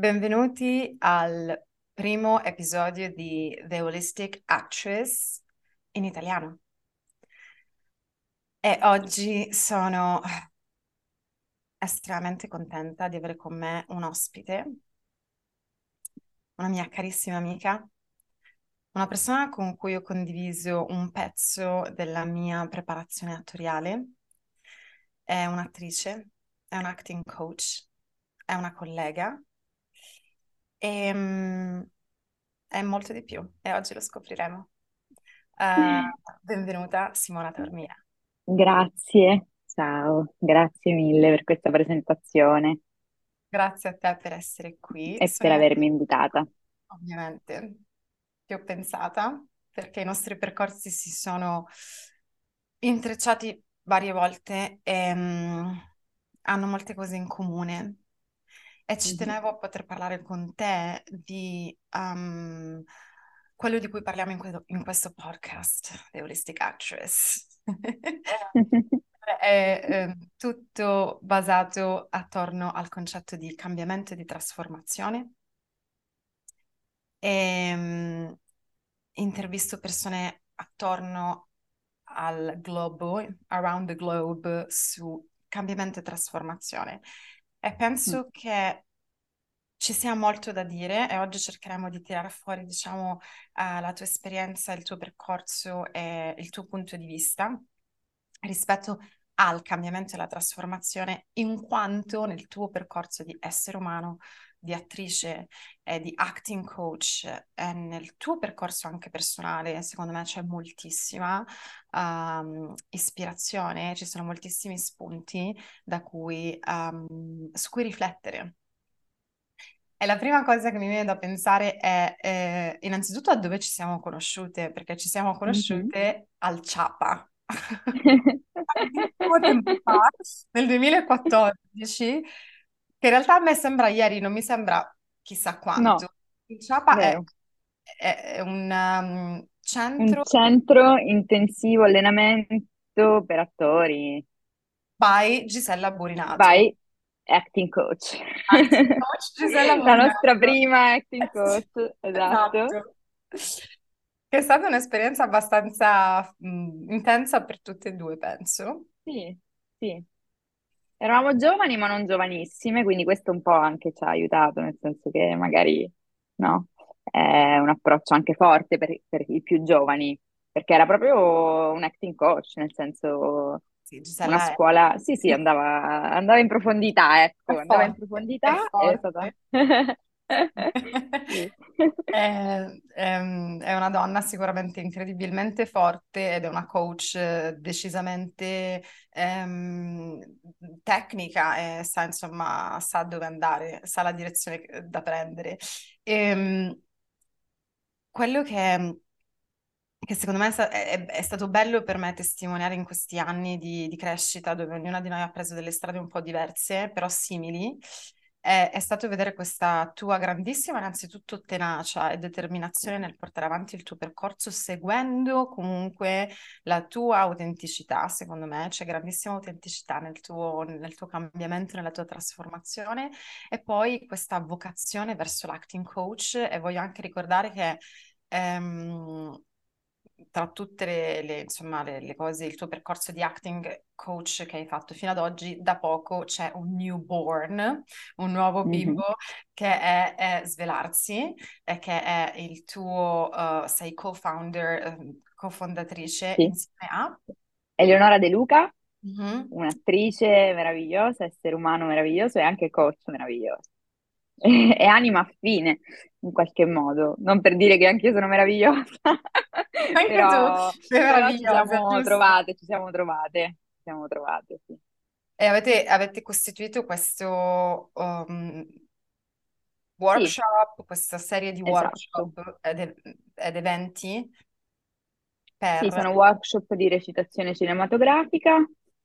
Benvenuti al primo episodio di The Holistic Actress in italiano. E oggi sono estremamente contenta di avere con me un ospite, una mia carissima amica, una persona con cui ho condiviso un pezzo della mia preparazione attoriale. È un'attrice, è un acting coach, è una collega e um, è molto di più e oggi lo scopriremo. Uh, benvenuta Simona Tormia. Grazie, ciao, grazie mille per questa presentazione Grazie a te per essere qui. e per avermi invitata. Ovviamente ti ho pensata perché i nostri percorsi si sono intrecciati varie volte e um, hanno molte cose in comune. E ci tenevo a poter parlare con te di um, quello di cui parliamo in, que- in questo podcast, The Holistic Actress. È eh, tutto basato attorno al concetto di cambiamento e di trasformazione. E, um, intervisto persone attorno al globo, around the globe, su cambiamento e trasformazione. E penso che ci sia molto da dire e oggi cercheremo di tirare fuori, diciamo, uh, la tua esperienza, il tuo percorso e il tuo punto di vista rispetto al cambiamento e alla trasformazione, in quanto nel tuo percorso di essere umano, di attrice e di acting coach e nel tuo percorso anche personale, secondo me c'è moltissima um, ispirazione, ci sono moltissimi spunti da cui, um, su cui riflettere. E la prima cosa che mi viene da pensare è eh, innanzitutto a dove ci siamo conosciute, perché ci siamo conosciute Mhm. al Ciapa. nel 2014, che in realtà a me sembra ieri, non mi sembra chissà quanto. No, Il Ciapa è, è- un um, Un centro centro intensivo allenamento per attori. by Gisella Burinato. Vai, acting coach. Acting coach Gisella La nostra prima acting coach, esatto. Esatto. Che è stata un'esperienza abbastanza mh, intensa per tutte e due, penso. Sì, sì. Eravamo giovani ma non giovanissime, quindi questo un po' anche ci ha aiutato, nel senso che magari no, è un approccio anche forte per, per i più giovani, perché era proprio un acting coach, nel senso Sì, una Gisella è, scuola, sì sì, andava, andava in profondità, ecco, è andava in è profondità e è stata... È, è- è una donna sicuramente incredibilmente forte ed è una coach eh, decisamente ehm, tecnica e sa insomma sa dove andare, sa la direzione da prendere. Ehm, quello che, che secondo me è, è- è stato bello per me testimoniare in questi anni di, di crescita, dove ognuna di noi ha preso delle strade un po' diverse, però simili, è, è stato vedere questa tua grandissima, innanzitutto, tenacia e determinazione nel portare avanti il tuo percorso, seguendo comunque la tua autenticità, secondo me, c'è grandissima autenticità nel tuo, nel tuo cambiamento, nella tua trasformazione, e poi questa vocazione verso l'acting coach, e voglio anche ricordare che ehm, tra tutte le, le, insomma, le, le cose, il tuo percorso di acting coach che hai fatto fino ad oggi, da poco c'è un newborn, un nuovo bimbo che è, è Svelarsi, e che è il tuo, uh, sei co-founder, eh, cofondatrice Sì. insieme a... Eleonora De Luca, Mhm. un'attrice meravigliosa, essere umano meraviglioso e anche coach meraviglioso. E anima affine in qualche modo, non per dire che anche io sono meravigliosa, Anche però, tu sei però ci meravigliosa, siamo trovate, ci siamo trovate, ci siamo trovate, sì. E avete, avete costituito questo um, Sì, workshop, questa serie di esatto. workshop ed, ed eventi Sì, per... sono workshop di recitazione cinematografica,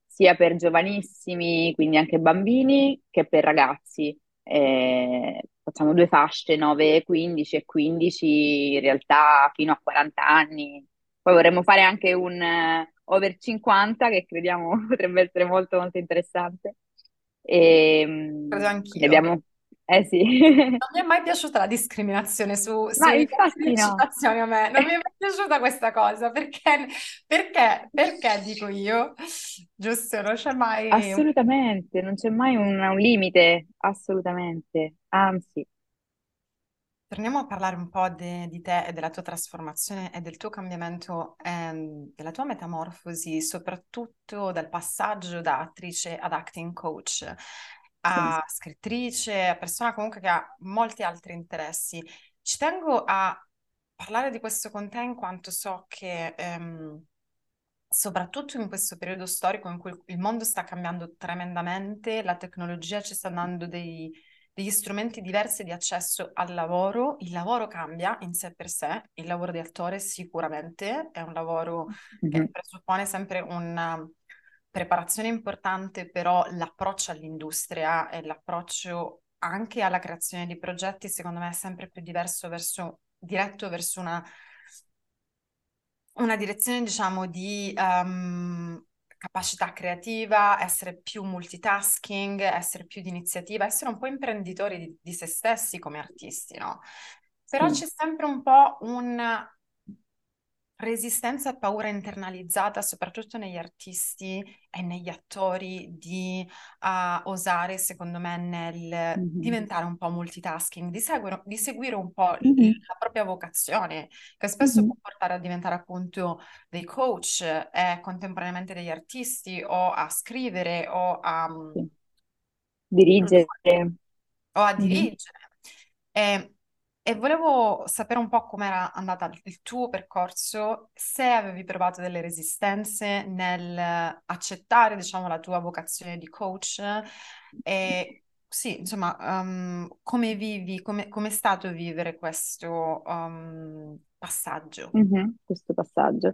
sia per giovanissimi, quindi anche bambini, che per ragazzi. Eh, facciamo due fasce, 9 e 15 e 15 in realtà fino a 40 anni. Poi vorremmo fare anche un eh, over 50 che crediamo potrebbe essere molto molto interessante. E, Credo mm, quindi anch'io. abbiamo, Eh sì. Non mi è mai piaciuta la discriminazione su, recitazione a me, non mi è mai piaciuta questa cosa, perché, perché, perché dico io, giusto, non c'è mai... Assolutamente, non c'è mai un, un limite, assolutamente. Anzi, Torniamo a parlare un po' de- di te e della tua trasformazione e del tuo cambiamento, ehm, della tua metamorfosi, soprattutto dal passaggio da attrice ad acting coach. A scrittrice, a persona comunque che ha molti altri interessi. Ci tengo a parlare di questo con te in quanto so che, ehm, soprattutto in questo periodo storico in cui il mondo sta cambiando tremendamente, la tecnologia ci sta dando dei degli strumenti diversi di accesso al lavoro. Il lavoro cambia in sé per sé, il lavoro di attore sicuramente è un lavoro che Mhm, presuppone sempre una preparazione importante, però l'approccio all'industria e l'approccio anche alla creazione di progetti, secondo me, è sempre più diverso verso, diretto verso una una direzione, diciamo, di ehm, capacità creativa, essere più multitasking, essere più di iniziativa, essere un po' imprenditori di, di se stessi come artisti, no? Però Sì. c'è sempre un po' un resistenza e paura internalizzata, soprattutto negli artisti e negli attori, di uh, osare, secondo me, nel Mhm, diventare un po' multitasking, di, seguire, di seguire un po' mhm, la propria vocazione, che spesso mhm, può portare a diventare appunto dei coach e contemporaneamente degli artisti o a scrivere o a mm, sì. Dirigere. o a dirigere. E, e volevo sapere un po' com'era andata il tuo percorso, se avevi provato delle resistenze nel accettare, diciamo, la tua vocazione di coach e sì, insomma, um, come vivi, come è stato vivere questo um, passaggio? mhm, Questo passaggio.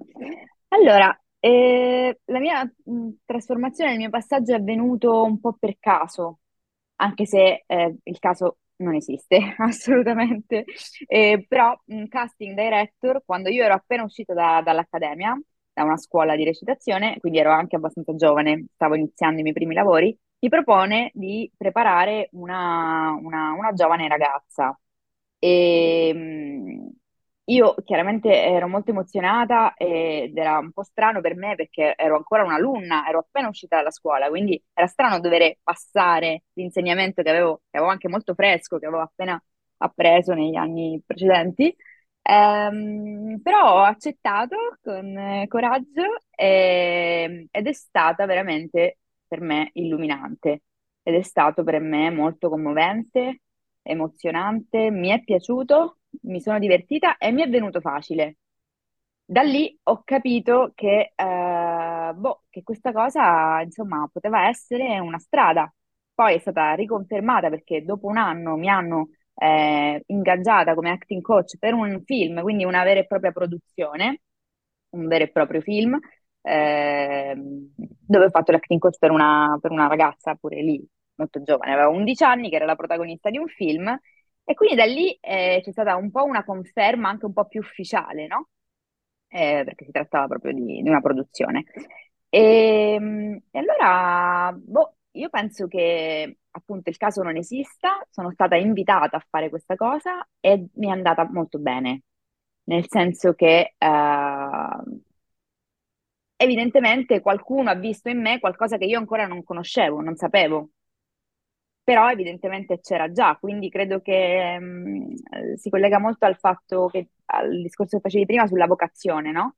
Allora, eh, la mia mh, trasformazione, il mio passaggio è avvenuto un po' per caso, anche se eh, il caso non esiste assolutamente. Eh, però un casting director, quando io ero appena uscita da- dall'accademia, da una scuola di recitazione, quindi ero anche abbastanza giovane, stavo iniziando i miei primi lavori, mi propone di preparare una, una- una giovane ragazza. E, mh, io chiaramente ero molto emozionata ed era un po' strano per me perché ero ancora un'alunna, ero appena uscita dalla scuola, quindi era strano dover passare l'insegnamento che avevo, che avevo anche molto fresco, che avevo appena appreso negli anni precedenti. Ehm, però ho accettato con eh, coraggio e- ed è stata veramente per me illuminante ed è stato per me molto commovente emozionante, mi è piaciuto, mi sono divertita e mi è venuto facile. Da lì ho capito che, eh, boh, che questa cosa, insomma, poteva essere una strada. Poi è stata riconfermata perché dopo un anno mi hanno eh, ingaggiata come acting coach per un film, quindi una vera e propria produzione, un vero e proprio film, ehm, dove ho fatto l'acting coach per una, per una ragazza pure lì, molto giovane, aveva 11 anni, che era la protagonista di un film, e quindi da lì eh, c'è stata un po' una conferma anche un po' più ufficiale, no? Eh, perché si trattava proprio di, di una produzione. E, e allora, boh, io penso che appunto il caso non esista, sono stata invitata a fare questa cosa e mi è andata molto bene, nel senso che eh, evidentemente qualcuno ha visto in me qualcosa che io ancora non conoscevo, non sapevo però evidentemente c'era già, quindi credo che mh, eh, si collega molto al fatto che al discorso che facevi prima sulla vocazione, no?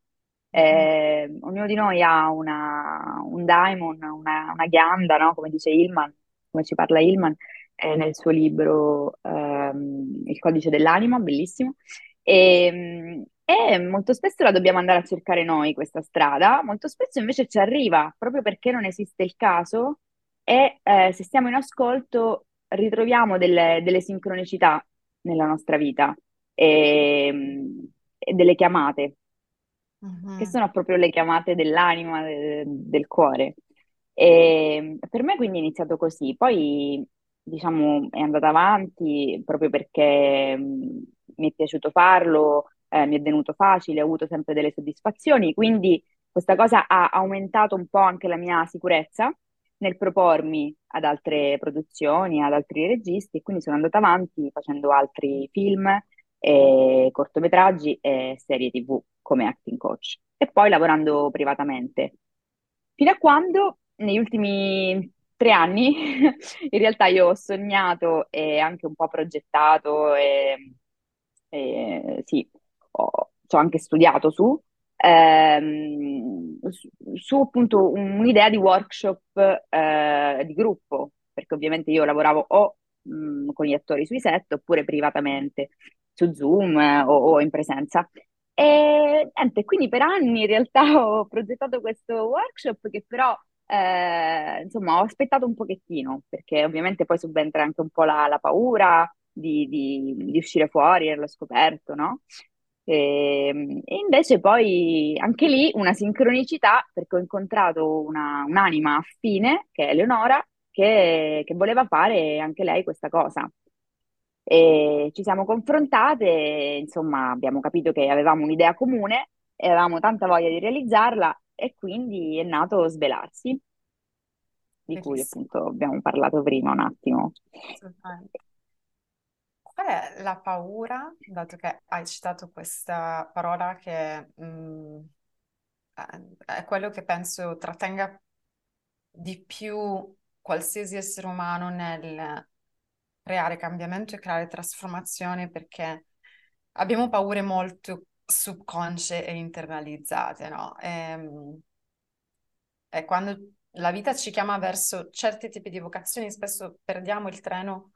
Mhm. Eh, ognuno di noi ha una, un daimon, una, una ghianda, no? Come dice Hillman, come ci parla Hillman, eh, nel suo libro ehm, Il codice dell'anima, bellissimo. E, mh, e molto spesso la dobbiamo andare a cercare noi questa strada, molto spesso invece ci arriva proprio perché non esiste il caso e eh, se stiamo in ascolto ritroviamo delle, delle sincronicità nella nostra vita e, e delle chiamate, che Mhm. sono proprio le chiamate dell'anima, de- del cuore. E per me quindi è iniziato così, poi diciamo è andata avanti proprio perché mh, mi è piaciuto farlo, eh, mi è venuto facile, ho avuto sempre delle soddisfazioni, quindi questa cosa ha aumentato un po' anche la mia sicurezza nel propormi ad altre produzioni, ad altri registi, e quindi sono andata avanti facendo altri film, e cortometraggi e serie TV come acting coach e poi lavorando privatamente. Fino a quando negli ultimi tre anni in realtà io ho sognato e anche un po' progettato e, e sì, ho, ho anche studiato su ehm, su, appunto un'idea di workshop eh, di gruppo, perché ovviamente io lavoravo o mh, con gli attori sui set oppure privatamente su Zoom eh, o, o, in presenza. E niente, quindi per anni in realtà ho progettato questo workshop che però eh, insomma ho aspettato un pochettino perché ovviamente poi subentra anche un po' la, la paura di, di, di uscire fuori, l'ho scoperto, no? E, ehm, e, invece poi anche lì una sincronicità perché ho incontrato una, un'anima affine che è Eleonora che, che, voleva fare anche lei questa cosa. E ci siamo confrontate, insomma abbiamo capito che avevamo un'idea comune e avevamo tanta voglia di realizzarla e quindi è nato Svelarsi, di cui appunto abbiamo parlato prima un attimo. Assolutamente. Qual è la paura, dato che hai citato questa parola che mh, mm, è quello che penso trattenga di più qualsiasi essere umano nel creare cambiamento e creare trasformazione perché abbiamo paure molto subconsce e internalizzate, no? E, ehm, e quando la vita ci chiama verso certi tipi di vocazioni, spesso perdiamo il treno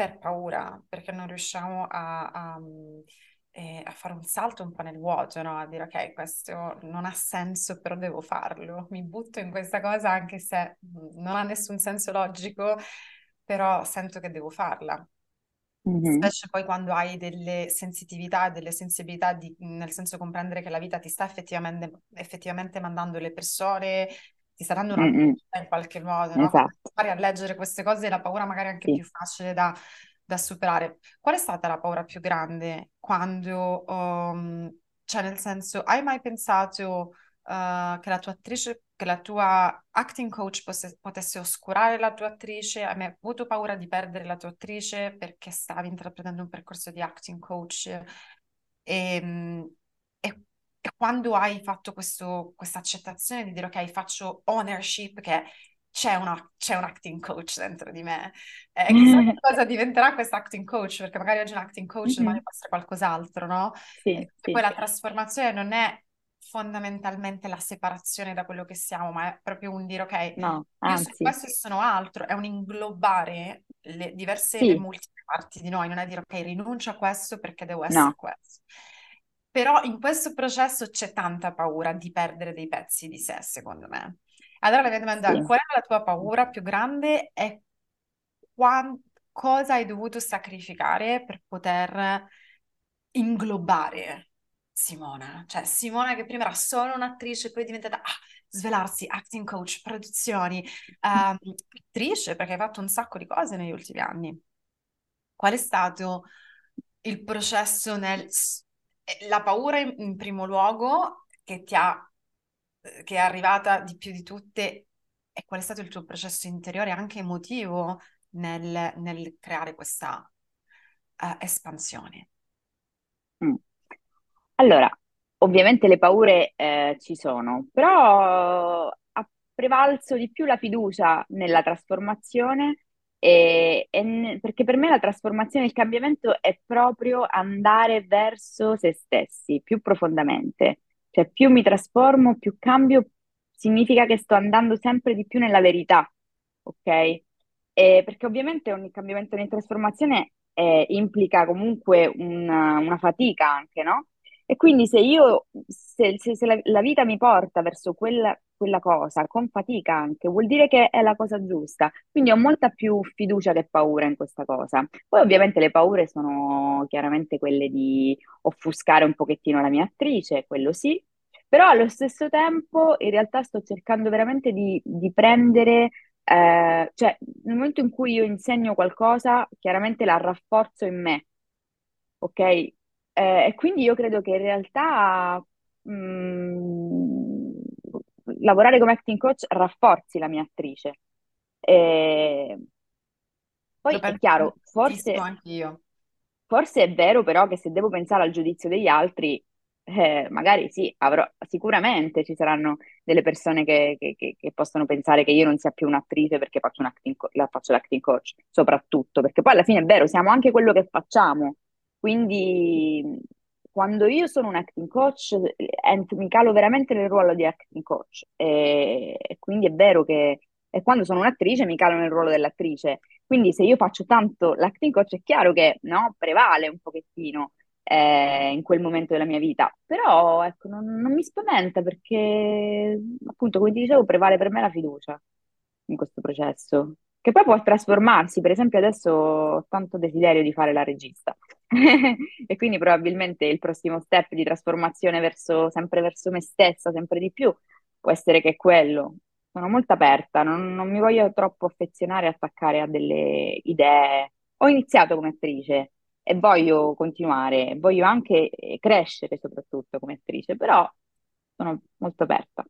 per paura, perché non riusciamo a, a, eh, a, fare un salto un po' nel vuoto, no? A dire ok, questo non ha senso, però devo farlo. Mi butto in questa cosa anche se non ha nessun senso logico, però sento che devo farla. Mm-hmm. Specie poi quando hai delle sensitività delle sensibilità, di, nel senso comprendere che la vita ti sta effettivamente, effettivamente mandando le persone ti sta dando una mm in qualche modo, no? Esatto. Magari a leggere queste cose la paura magari è anche sì. più facile da, da, superare. Qual è stata la paura più grande quando, um, cioè nel senso, hai mai pensato uh, che la tua attrice, che la tua acting coach posse, potesse oscurare la tua attrice? Hai mai avuto paura di perdere la tua attrice perché stavi intraprendendo un percorso di acting coach? E, ehm, e quando hai fatto questa accettazione di dire ok, faccio ownership, che c'è, una, c'è un acting coach dentro di me, eh, chissà che cosa diventerà questo acting coach, perché magari oggi un acting coach, mm-hmm. domani può essere qualcos'altro, no? Sì, e sì, poi sì. la trasformazione non è fondamentalmente la separazione da quello che siamo, ma è proprio un dire ok, no, io sono questo e sono altro, è un inglobare le diverse, sì. le multiple parti di noi, non è dire ok, rinuncio a questo perché devo essere no. questo. Però in questo processo c'è tanta paura di perdere dei pezzi di sé, secondo me. Allora la mia domanda sì. qual è la tua paura più grande e quant- cosa hai dovuto sacrificare per poter inglobare Simona? Cioè Simona che prima era solo un'attrice, poi è diventata ah, svelarsi, acting coach, produzioni, um, attrice perché hai fatto un sacco di cose negli ultimi anni. Qual è stato il processo nel la paura in, primo luogo che ti ha, che è arrivata di più di tutte e qual è stato il tuo processo interiore anche emotivo nel, nel creare questa uh, espansione? Mm. Allora, ovviamente le paure eh, ci sono, però ha prevalso di più la fiducia nella trasformazione e, e, perché per me la trasformazione il cambiamento è proprio andare verso se stessi più profondamente. Cioè, più mi trasformo, più cambio, significa che sto andando sempre di più nella verità, ok? E perché ovviamente ogni cambiamento, ogni trasformazione eh, implica comunque una, una fatica anche, no? E quindi se io, se, se, se la, la, vita mi porta verso quella, quella, cosa, con fatica anche, vuol dire che è la cosa giusta. Quindi ho molta più fiducia che paura in questa cosa. Poi ovviamente le paure sono chiaramente quelle di offuscare un pochettino la mia attrice, quello sì, però allo stesso tempo in realtà sto cercando veramente di, di prendere, eh, cioè nel momento in cui io insegno qualcosa, chiaramente la rafforzo in me. Ok? Eh, e quindi io credo che in realtà mh, mm, lavorare come acting coach rafforzi la mia attrice, E Lo poi è chiaro, forse. Forse è vero però che se devo pensare al giudizio degli altri, eh, magari sì, avrò, sicuramente ci saranno delle persone che, che- che- che possono pensare che io non sia più un'attrice perché faccio un acting la, faccio l'acting coach, soprattutto, perché poi alla fine è vero, siamo anche quello che facciamo. Quindi quando io sono un acting coach, eh, mi calo veramente nel ruolo di acting coach. E, e quindi è vero che e quando sono un'attrice mi calo nel ruolo dell'attrice. Quindi se io faccio tanto l'acting coach è chiaro che no, prevale un pochettino eh, in quel momento della mia vita, però ecco, non, non mi spaventa perché appunto come ti dicevo prevale per me la fiducia in questo processo, che poi può trasformarsi, per esempio adesso ho tanto desiderio di fare la regista e quindi probabilmente il prossimo step di trasformazione verso, sempre verso me stessa, sempre di più, può essere che quello. Sono molto aperta, non, non mi voglio troppo affezionare e attaccare a delle idee. Ho iniziato come attrice e voglio continuare, voglio anche eh, crescere soprattutto come attrice, però sono molto aperta.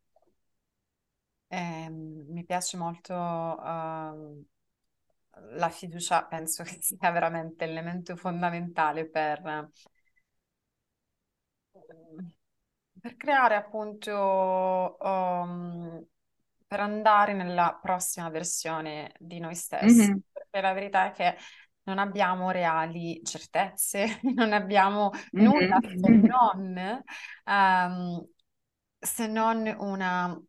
Ehm, mi piace molto ehm, la fiducia, penso che sia veramente l'elemento fondamentale per, per creare appunto, um, per andare nella prossima versione di noi stessi. Mhm, Perché la verità è che non abbiamo reali certezze, non abbiamo nulla se mhm, non, ehm, se non una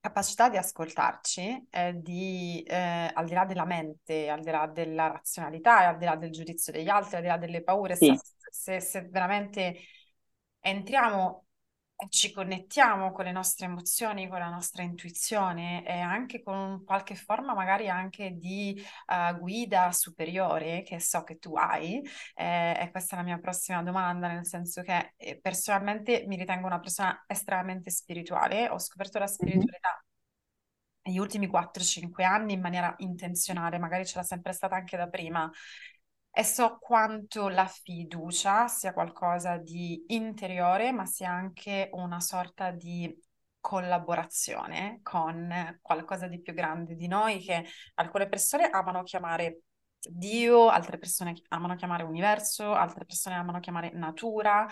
capacità di ascoltarci, eh, di, eh, al di là della mente, al di là della razionalità, al di là del giudizio degli altri, al di là delle paure, se, Sì. se- se veramente entriamo ci connettiamo con le nostre emozioni, con la nostra intuizione e anche con qualche forma magari anche di eh, guida superiore che so che tu hai, eh, e questa è la mia prossima domanda, nel senso che eh, personalmente mi ritengo una persona estremamente spirituale, ho scoperto la spiritualità negli ultimi 4-5 anni in maniera intenzionale, magari c'era sempre stata anche da prima, e so quanto la fiducia sia qualcosa di interiore, ma sia anche una sorta di collaborazione con qualcosa di più grande di noi che alcune persone amano chiamare Dio, altre persone amano chiamare universo, altre persone amano chiamare natura,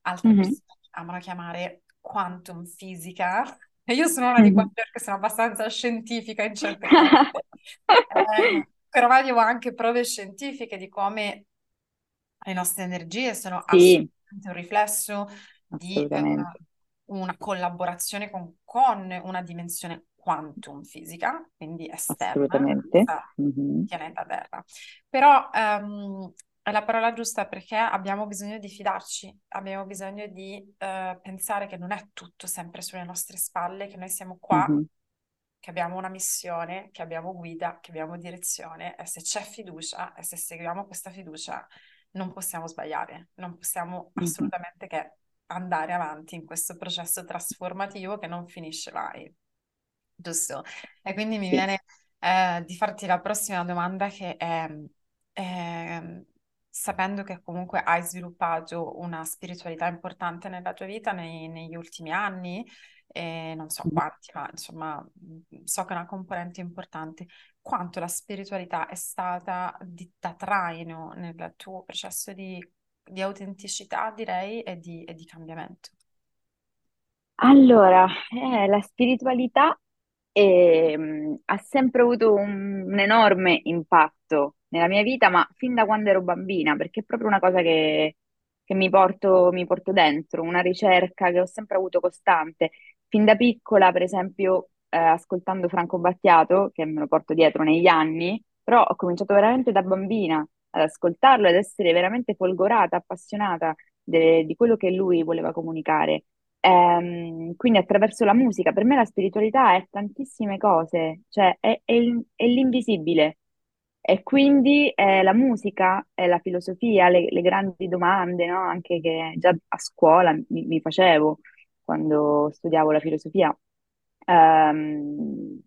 altre mhm, persone amano chiamare quantum fisica. E io sono una di quelle che sono abbastanza scientifica in certe cose. Eh, però avevo anche prove scientifiche di come le nostre energie sono Sì, assolutamente un riflesso di eh, assolutamente, una collaborazione con, con una dimensione quantum fisica, quindi esterna, Mhm, pianeta Terra. Però ehm, è la parola giusta perché abbiamo bisogno di fidarci, abbiamo bisogno di eh, pensare che non è tutto sempre sulle nostre spalle, che noi siamo qua mhm, che abbiamo una missione, che abbiamo guida, che abbiamo direzione e se c'è fiducia e se seguiamo questa fiducia non possiamo sbagliare, non possiamo assolutamente che andare avanti in questo processo trasformativo che non finisce mai, giusto? E quindi mi viene eh, di farti la prossima domanda che è, ehm, sapendo che comunque hai sviluppato una spiritualità importante nella tua vita nei- negli ultimi anni, e non so quanti, ma insomma mh, so che è una componente importante. Quanto la spiritualità è stata di, da traino nel tuo processo di, di autenticità, direi, e di, e di cambiamento. Allora, eh, la spiritualità ehm, ha sempre avuto un, un enorme impatto nella mia vita, ma fin da quando ero bambina, perché è proprio una cosa che, che mi porto, mi porto dentro, una ricerca che ho sempre avuto costante. Fin da piccola, per esempio, eh, ascoltando Franco Battiato, che me lo porto dietro negli anni, però ho cominciato veramente da bambina ad ascoltarlo ed essere veramente folgorata, appassionata de- di quello che lui voleva comunicare. Ehm, quindi attraverso la musica, per me la spiritualità è tantissime cose, cioè è, è è l'invisibile. E quindi eh, la musica, e la filosofia, le, le grandi domande, no? Anche che già a scuola mi, mi facevo quando studiavo la filosofia. Ehm,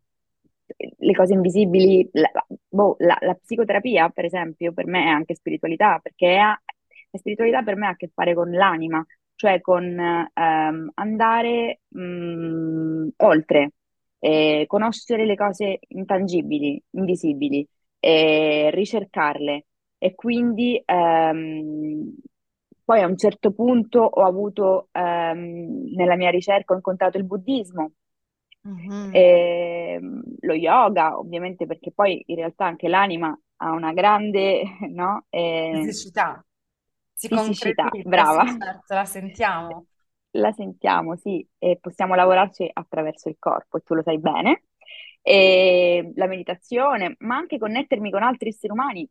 le cose invisibili, la, boh, la- la psicoterapia, per esempio, per me è anche spiritualità, perché ha- la spiritualità per me ha a che fare con l'anima, cioè con ehm, andare mh, oltre. eh, conoscere le cose intangibili, invisibili, eh, ricercarle. E quindi ehm, poi a un certo punto ho avuto, ehm, nella mia ricerca, ho incontrato il buddismo, Mhm. ehm, lo yoga, ovviamente perché poi in realtà anche l'anima ha una grande, no? Eh, Fisicità. Si fisicità, brava. sì, certo, la sentiamo. La sentiamo, sì, e possiamo lavorarci attraverso il corpo, e tu lo sai bene. E la meditazione, ma anche connettermi con altri esseri umani,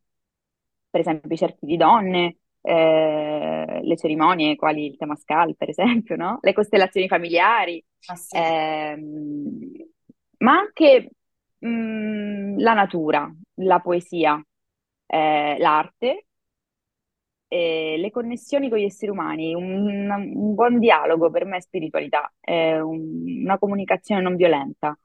per esempio i cerchi di donne, eh, le cerimonie, quali il Temascal, per esempio, no? Le costellazioni familiari, Ah sì. ehm, ma anche mh, la natura, la poesia, eh, l'arte e le connessioni con gli esseri umani, un, un buon dialogo per me è spiritualità, è un- una comunicazione non violenta.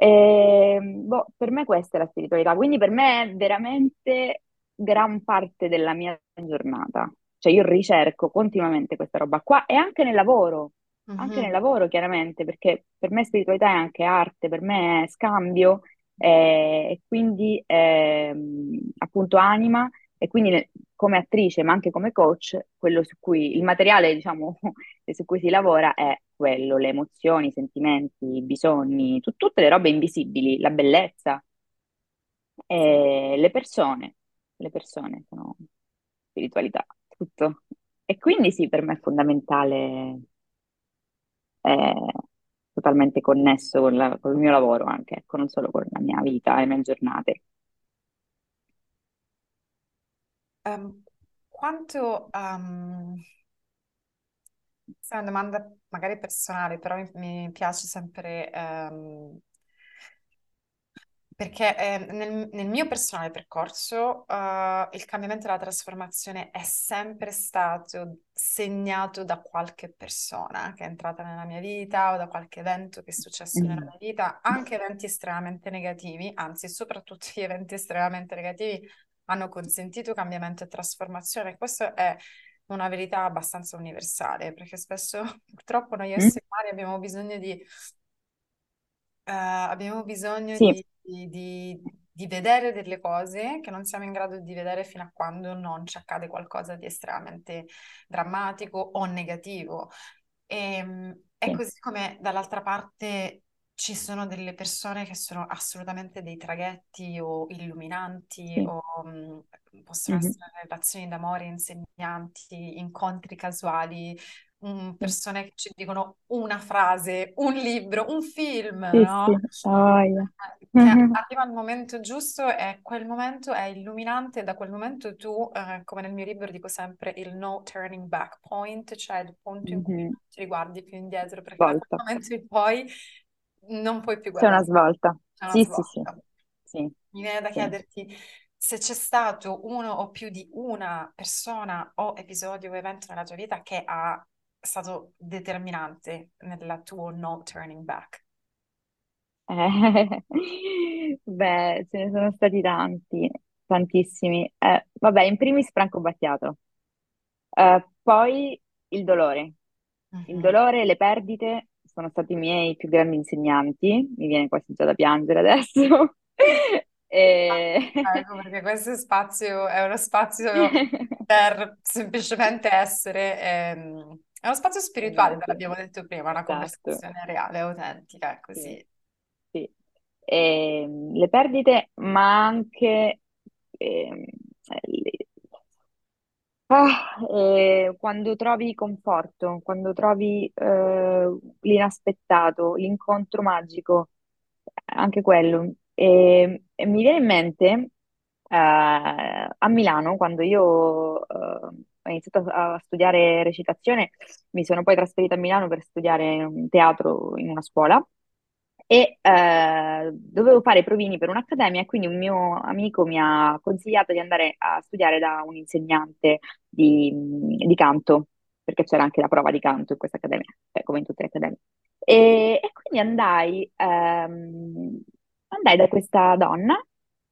E, boh, per me questa è la spiritualità, quindi per me è veramente gran parte della mia giornata. Cioè io ricerco continuamente questa roba qua e anche nel lavoro, anche nel Mhm. lavoro chiaramente, perché per me spiritualità è anche arte, per me è scambio eh, e quindi ehm, appunto anima e quindi come attrice ma anche come coach, quello su cui il materiale diciamo su cui si lavora è quello, le emozioni, i sentimenti, i bisogni, tu- tutte le robe invisibili, la bellezza, e le persone, le persone sono spiritualità, tutto. E quindi sì, per me è fondamentale, è totalmente connesso con, la- col mio lavoro anche, ecco, non solo con la mia vita e le mie giornate. Ehm, quanto... ehm, questa è una domanda magari personale, però mi, mi piace sempre ehm, Perché eh, nel, nel mio personale percorso, eh, il cambiamento e la trasformazione è sempre stato segnato da qualche persona che è entrata nella mia vita o da qualche evento che è successo nella Mm. mia vita, anche eventi estremamente negativi, anzi, soprattutto gli eventi estremamente negativi hanno consentito cambiamento e trasformazione. Questa è una verità abbastanza universale, perché spesso purtroppo noi Mm? esseri umani abbiamo bisogno di eh, abbiamo bisogno Sì, di, di- di- vedere delle cose che non siamo in grado di vedere fino a quando non ci accade qualcosa di estremamente drammatico o negativo. E, è sì, così come dall'altra parte ci sono delle persone che sono assolutamente dei traghetti o illuminanti sì. o mh, possono Mhm. essere relazioni d'amore, insegnanti, incontri casuali Sì, persone che ci dicono una frase, un libro, un film, sì, no? sì. Oh, yeah. Che arriva al momento giusto e quel momento è illuminante e da quel momento tu, eh, come nel mio libro dico sempre, il no turning back point, cioè il punto in cui non ti riguardi più indietro, perché da quel momento in poi non puoi più C'è una guardare, svolta. c'è una Sì, sì, sì, svolta. sì, Mi viene da sì. chiederti se c'è stato uno o più di una persona o episodio o evento nella tua vita che ha stato determinante nel tuo no turning back. Eh, beh, ce ne sono stati tanti, tantissimi. Eh, vabbè, in primis Franco Battiato, Eh, poi il dolore. Il Mhm. dolore le perdite sono stati i miei più grandi insegnanti, mi viene quasi già da piangere adesso. E... Ecco, perché questo spazio è uno spazio per semplicemente essere, ehm, è uno spazio spirituale, Esatto, l'abbiamo detto prima, una esatto. conversazione reale, autentica, è Sì, così. sì. Ehm, le perdite, ma anche le- ah, eh, quando trovi conforto, quando trovi eh, l'inaspettato, l'incontro magico, anche quello. E, e mi viene in mente eh, a Milano, quando io eh, ho iniziato a, studiare recitazione, mi sono poi trasferita a Milano per studiare teatro in una scuola e eh, dovevo fare provini per un'accademia quindi un mio amico mi ha consigliato di andare a studiare da un insegnante di, di canto, perché c'era anche la prova di canto in questa accademia, cioè come in tutte le accademie. E, e quindi andai, ehm, andai da questa donna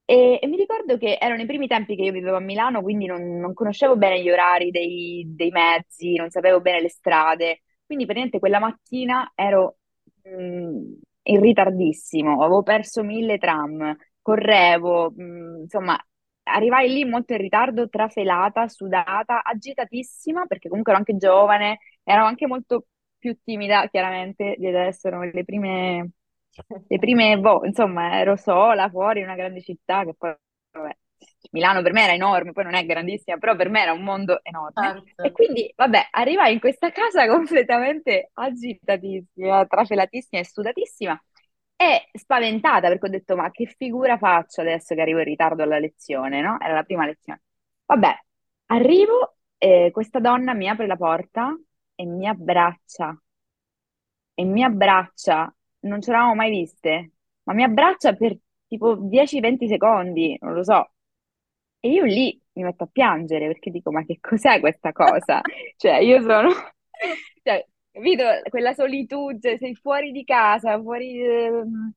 e, e mi ricordo che erano i primi tempi che io vivevo a Milano, quindi non, non conoscevo bene gli orari dei, dei mezzi, non sapevo bene le strade. Quindi praticamente quella mattina ero, mh, in ritardissimo, avevo perso mille tram, correvo, mh, insomma, arrivai lì molto in ritardo, trafelata, sudata, agitatissima, perché comunque ero anche giovane, ero anche molto più timida, chiaramente, di adesso erano le prime, le prime, boh, insomma, ero sola fuori in una grande città che poi, vabbè, Milano per me era enorme, poi non è grandissima, però per me era un mondo enorme. Certo. E quindi, vabbè, arrivai in questa casa completamente agitatissima, trafelatissima e sudatissima e spaventata perché ho detto, ma che figura faccio adesso che arrivo in ritardo alla lezione, no? Era la prima lezione. Vabbè, arrivo e questa donna mi apre la porta e mi abbraccia. E mi abbraccia, non ce l'avevamo mai viste, ma mi abbraccia per tipo 10-20 secondi, non lo so. E io lì mi metto a piangere perché dico, ma che cos'è questa cosa? Cioè, io sono... Cioè, capito? Quella solitudine, sei fuori di casa, fuori... ehm,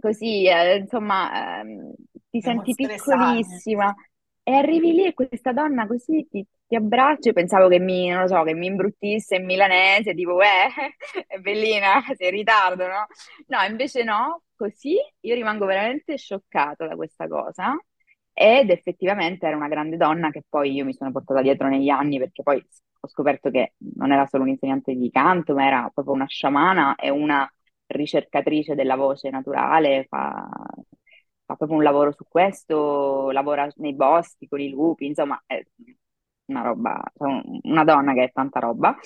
così, eh, insomma, ehm, ti senti Emozioni sane. piccolissima. E arrivi lì e questa donna così ti, ti abbraccia. Io pensavo che mi, non lo so, che mi imbruttisse in milanese, tipo, eh, è bellina, sei in ritardo, no? No, invece no, così io rimango veramente scioccata da questa cosa. Ed effettivamente era una grande donna che poi io mi sono portata dietro negli anni perché poi ho scoperto che non era solo un'insegnante di canto, ma era proprio una sciamana e una ricercatrice della voce naturale, fa, fa proprio un lavoro su questo, lavora nei boschi con i lupi, insomma, è una roba, cioè, una donna che è tanta roba.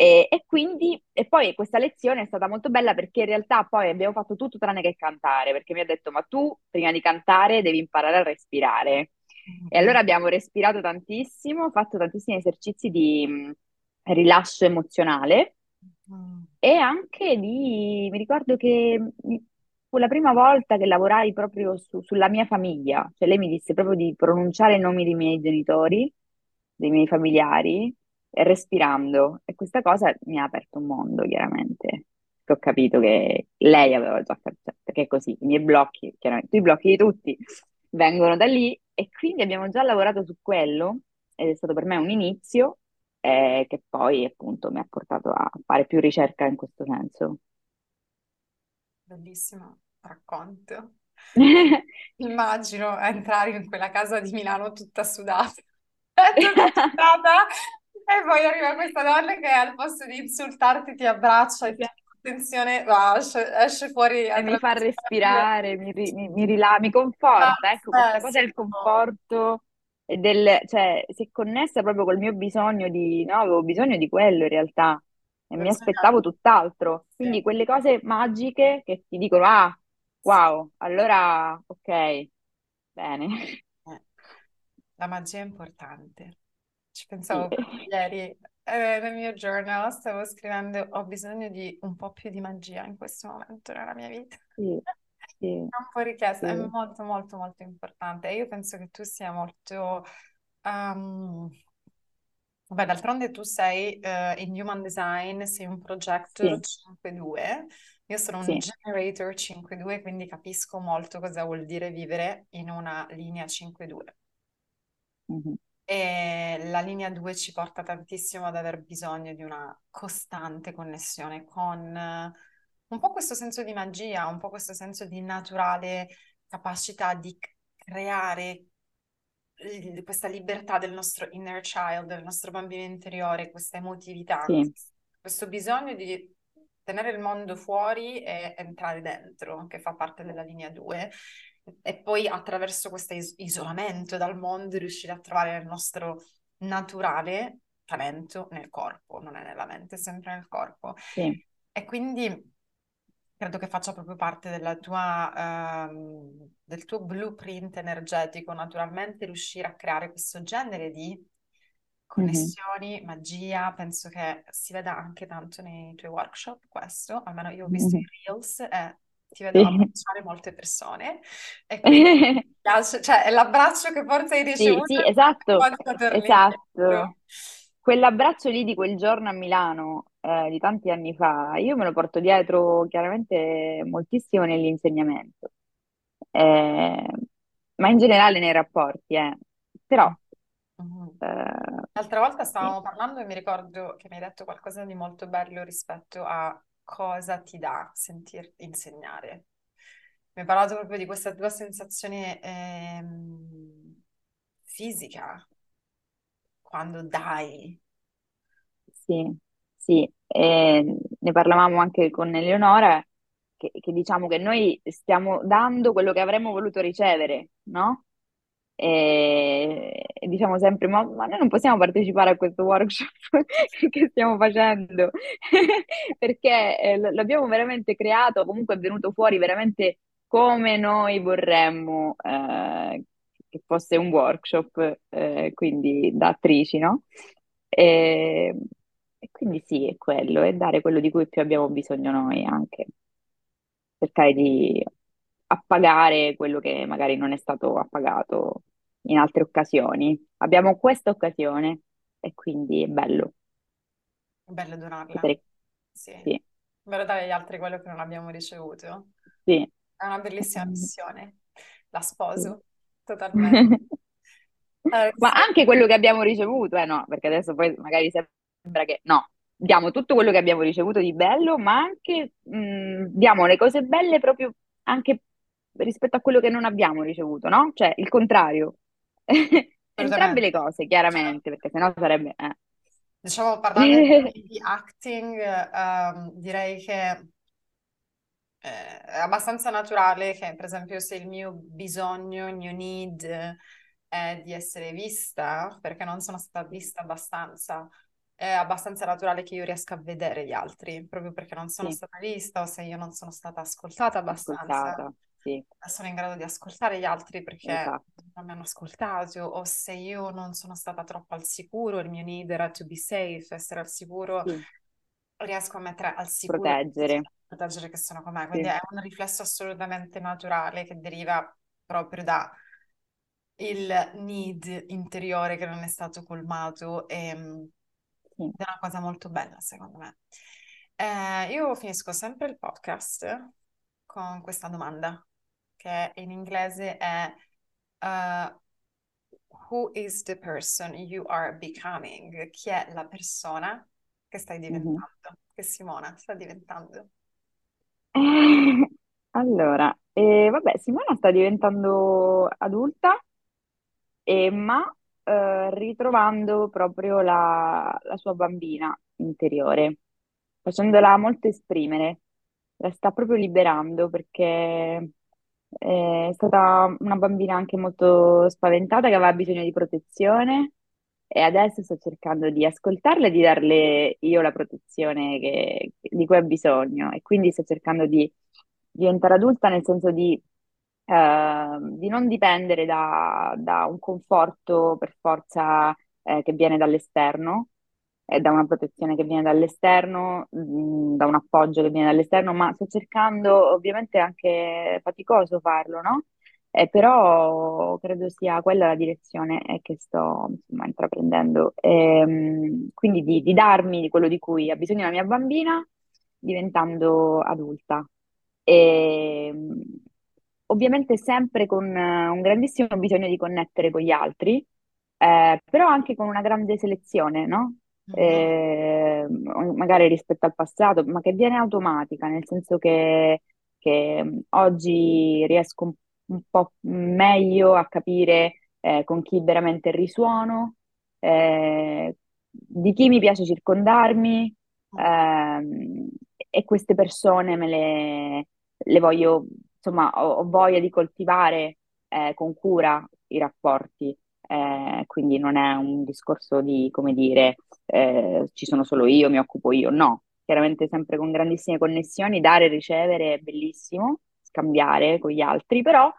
E, e quindi, e poi questa lezione è stata molto bella perché in realtà poi abbiamo fatto tutto tranne che cantare, perché mi ha detto, ma tu prima di cantare devi imparare a respirare. E allora abbiamo respirato tantissimo, fatto tantissimi esercizi di rilascio emozionale Mm. e anche di, mi ricordo che fu la prima volta che lavorai proprio su- sulla mia famiglia, cioè lei mi disse proprio di pronunciare i nomi dei miei genitori, dei miei familiari, respirando. E questa cosa mi ha aperto un mondo, chiaramente. Che Ho capito che lei aveva già fatto, cioè, perché è così, i miei blocchi, chiaramente, i blocchi di tutti vengono da lì e quindi abbiamo già lavorato su quello ed è stato per me un inizio eh, che poi appunto mi ha portato a fare più ricerca in questo senso. Bellissimo racconto. Immagino entrare in quella casa di Milano tutta sudata, tutta sudata, e poi arriva questa donna che al posto di insultarti ti abbraccia e ti attenzione, va, esce, esce fuori E mi fa il respirare, mi, mi, mi rila- mi conforta, ecco, questa cosa del Pazzesco. conforto e del, cioè, si è connessa proprio col mio bisogno di, no, avevo bisogno di quello in realtà e mi aspettavo tutt'altro. Quindi quelle cose magiche che ti dicono, ah, wow, allora, ok, bene. Eh, La magia è importante. Ci Sì, pensavo proprio ieri, eh, nel mio journal stavo scrivendo, ho bisogno di un po' più di magia in questo momento nella mia vita. sì, sì, È un po' richiesta, è sì, molto molto molto importante. E io penso che tu sia molto... ehm, Vabbè, d'altronde tu sei eh, in Human Design, sei un projector sì, 5-2, io sono un sì, generator 5-2, quindi capisco molto cosa vuol dire vivere in una linea 5-2. mhm, E la linea 2 ci porta tantissimo ad aver bisogno di una costante connessione con eh, un po' questo senso di magia, un po' questo senso di naturale capacità di creare questa libertà del nostro inner child, del nostro bambino interiore, questa emotività, sì, questo bisogno di tenere il mondo fuori e entrare dentro, che fa parte della linea 2, e poi attraverso questo is- isolamento dal mondo riuscire a trovare il nostro naturale talento nel corpo, non è nella mente, è sempre nel corpo. sì, E quindi credo che faccia proprio parte della tua, ehm, del tuo blueprint energetico, naturalmente riuscire a creare questo genere di connessioni, magia, penso che si veda anche tanto nei tuoi workshop questo, almeno io ho visto i mhm, reels e ti vedo sì. abbracciare molte persone e quindi cioè è l'abbraccio che forse hai Sì, ricevuto sì, e esatto, esatto. Quell'abbraccio lì di quel giorno a Milano, eh, di tanti anni fa, io me lo porto dietro chiaramente moltissimo nell'insegnamento, eh, ma in generale nei rapporti, eh. Però, Mhm. eh, L'altra volta sì, stavamo parlando e mi ricordo che mi hai detto qualcosa di molto bello rispetto a cosa ti dà sentir insegnare? Mi hai parlato proprio di questa tua sensazione ehm, fisica quando dai. Sì, sì, e ne parlavamo anche con Eleonora, che, che diciamo che noi stiamo dando quello che avremmo voluto ricevere, no? E, diciamo sempre, ma, ma noi non possiamo partecipare a questo workshop che stiamo facendo, perché eh, l'abbiamo veramente creato, comunque è venuto fuori veramente come noi vorremmo eh, che fosse un workshop, eh, quindi da attrici, no? E, e quindi sì, è quello, è dare quello di cui più abbiamo bisogno noi anche, cercare di appagare quello che magari non è stato appagato in altre occasioni. Abbiamo questa occasione e quindi è bello. È bello donarla. Poter- Sì. Sì, bello dare agli altri quello che non abbiamo ricevuto. sì, È una bellissima totalmente. missione. La Sì. sposo totalmente. Eh, Ma sì. anche quello che abbiamo ricevuto, eh no, perché adesso poi magari sembra che no, diamo tutto quello che abbiamo ricevuto di bello, ma anche mh, diamo le cose belle proprio anche rispetto a quello che non abbiamo ricevuto, no? Cioè il contrario. Entrambe le cose, chiaramente, perché sennò sarebbe... eh. diciamo, parlando di, acting, ehm, direi che eh, è abbastanza naturale che, per esempio, se il mio bisogno, il mio need è di essere vista, perché non sono stata vista abbastanza, è abbastanza naturale che io riesca a vedere gli altri, proprio perché non sono Sì, stata vista o se io non sono stata ascoltata abbastanza, ascoltata, sì, sono in grado di ascoltare gli altri perché esatto, non mi hanno ascoltato, o se io non sono stata troppo al sicuro, il mio need era to be safe, essere al sicuro, sì, riesco a mettere al sicuro proteggere, proteggere che sono con me. Quindi sì, è un riflesso assolutamente naturale che deriva proprio da il need interiore che non è stato colmato e, mm, sì. è una cosa molto bella, secondo me. Eh, io finisco sempre il podcast con questa domanda, che in inglese è uh, Who is the person you are becoming? Chi è la persona che stai Mhm. diventando? Che Simona sta diventando? Eh, allora, eh, vabbè, Simona sta diventando adulta, eh, ma ritrovando proprio la, la sua bambina interiore, facendola molto esprimere, la sta proprio liberando perché è stata una bambina anche molto spaventata che aveva bisogno di protezione e adesso sto cercando di ascoltarla e di darle io la protezione che- di cui ha bisogno. E quindi sto cercando di diventare adulta nel senso di, eh, di non dipendere da, da un conforto per forza eh, che viene dall'esterno, eh, da una protezione che viene dall'esterno, mh, da un appoggio che viene dall'esterno, ma sto cercando, ovviamente è anche faticoso farlo, no? Eh, però credo sia quella la direzione eh, che sto insomma, intraprendendo. Ehm, quindi di, di darmi quello di cui ha bisogno la mia bambina diventando adulta. E, ovviamente sempre con eh, un grandissimo bisogno di connettere con gli altri, eh, però anche con una grande selezione, no? Eh, magari rispetto al passato, ma che viene automatica, nel senso che, che mm, oggi riesco un, un po' meglio a capire eh, con chi veramente risuono, eh, di chi mi piace circondarmi, ehm, e queste persone me le, le voglio, insomma, ho, ho voglia di coltivare eh, con cura i rapporti. Eh, quindi non è un discorso di, come dire, eh, ci sono solo io, mi occupo io, no, chiaramente sempre con grandissime connessioni, dare e ricevere è bellissimo, scambiare con gli altri, però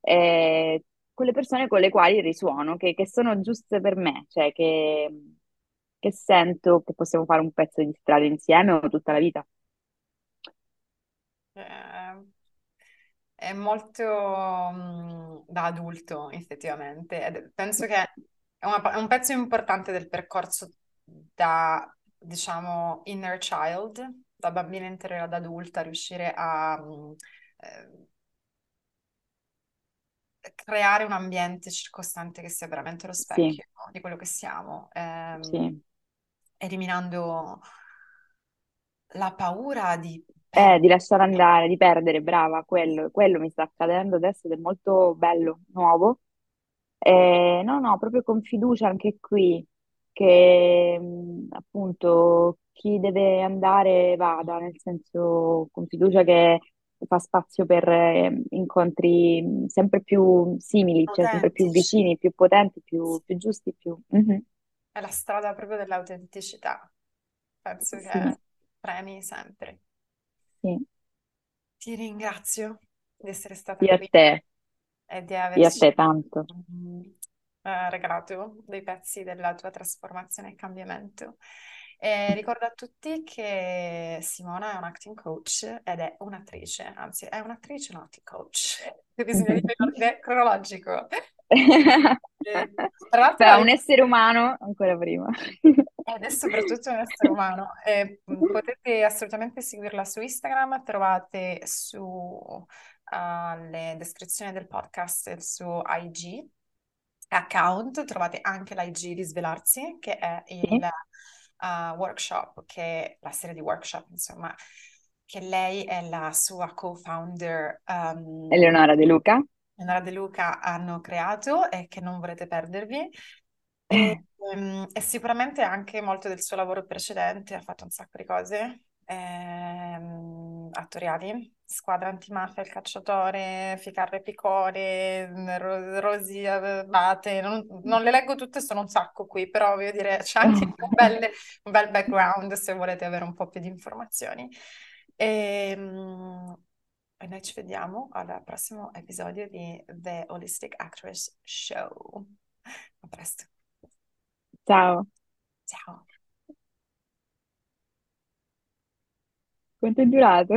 eh, con persone con le quali risuono, che, che sono giuste per me, cioè che, che sento che possiamo fare un pezzo di strada insieme o tutta la vita. Eh, è molto mm, da adulto, effettivamente. Ed penso che è, una- è un pezzo importante del percorso da, diciamo, inner child, da bambina interiore ad adulta, riuscire a mm, eh, creare un ambiente circostante che sia veramente lo Sì, specchio di quello che siamo, ehm, sì, eliminando la paura di Eh, di lasciare andare, di perdere, brava, quello, quello mi sta accadendo adesso ed è molto bello, nuovo. Eh, no, no, proprio con fiducia anche qui, che mh, appunto chi deve andare vada, nel senso con fiducia che fa spazio per eh, incontri mh, sempre più simili, cioè sempre più autentici. vicini, più potenti, più, più giusti, più... Mhm, È la strada proprio dell'autenticità. Penso che Sì, premi sempre. Sì, Ti ringrazio di essere stata io a qui te, e di io a averci te tanto. mm, eh, regalato dei pezzi della tua trasformazione e cambiamento. E ricordo a tutti che Simona è un acting coach ed è un'attrice, anzi è un'attrice un acting coach. Bisogna dire in ordine cronologico. tra l'altro Sarà un essere umano ancora prima. ed è soprattutto un essere umano. E, mh, potete assolutamente seguirla su Instagram, trovate su uh, le descrizioni del podcast il suo IG account, trovate anche l'IG di Svelarsi, che è il Sì, uh, workshop, che è la serie di workshop, insomma, che lei è la sua co-founder um, Eleonora De Luca. Eleonora De Luca hanno creato e che non vorrete perdervi. E, ehm, e sicuramente anche molto del suo lavoro precedente, ha fatto un sacco di cose ehm, attoriali, Squadra antimafia, Il cacciatore, Ficarre Picone, Ro- Rosi Abate, non, non le leggo tutte, sono un sacco qui, però voglio dire, c'è anche un bel, un bel background se volete avere un po' più di informazioni. E, e noi ci vediamo al prossimo episodio di The Holistic Actress Show. A presto. Ciao, Ciao. quanto è durato?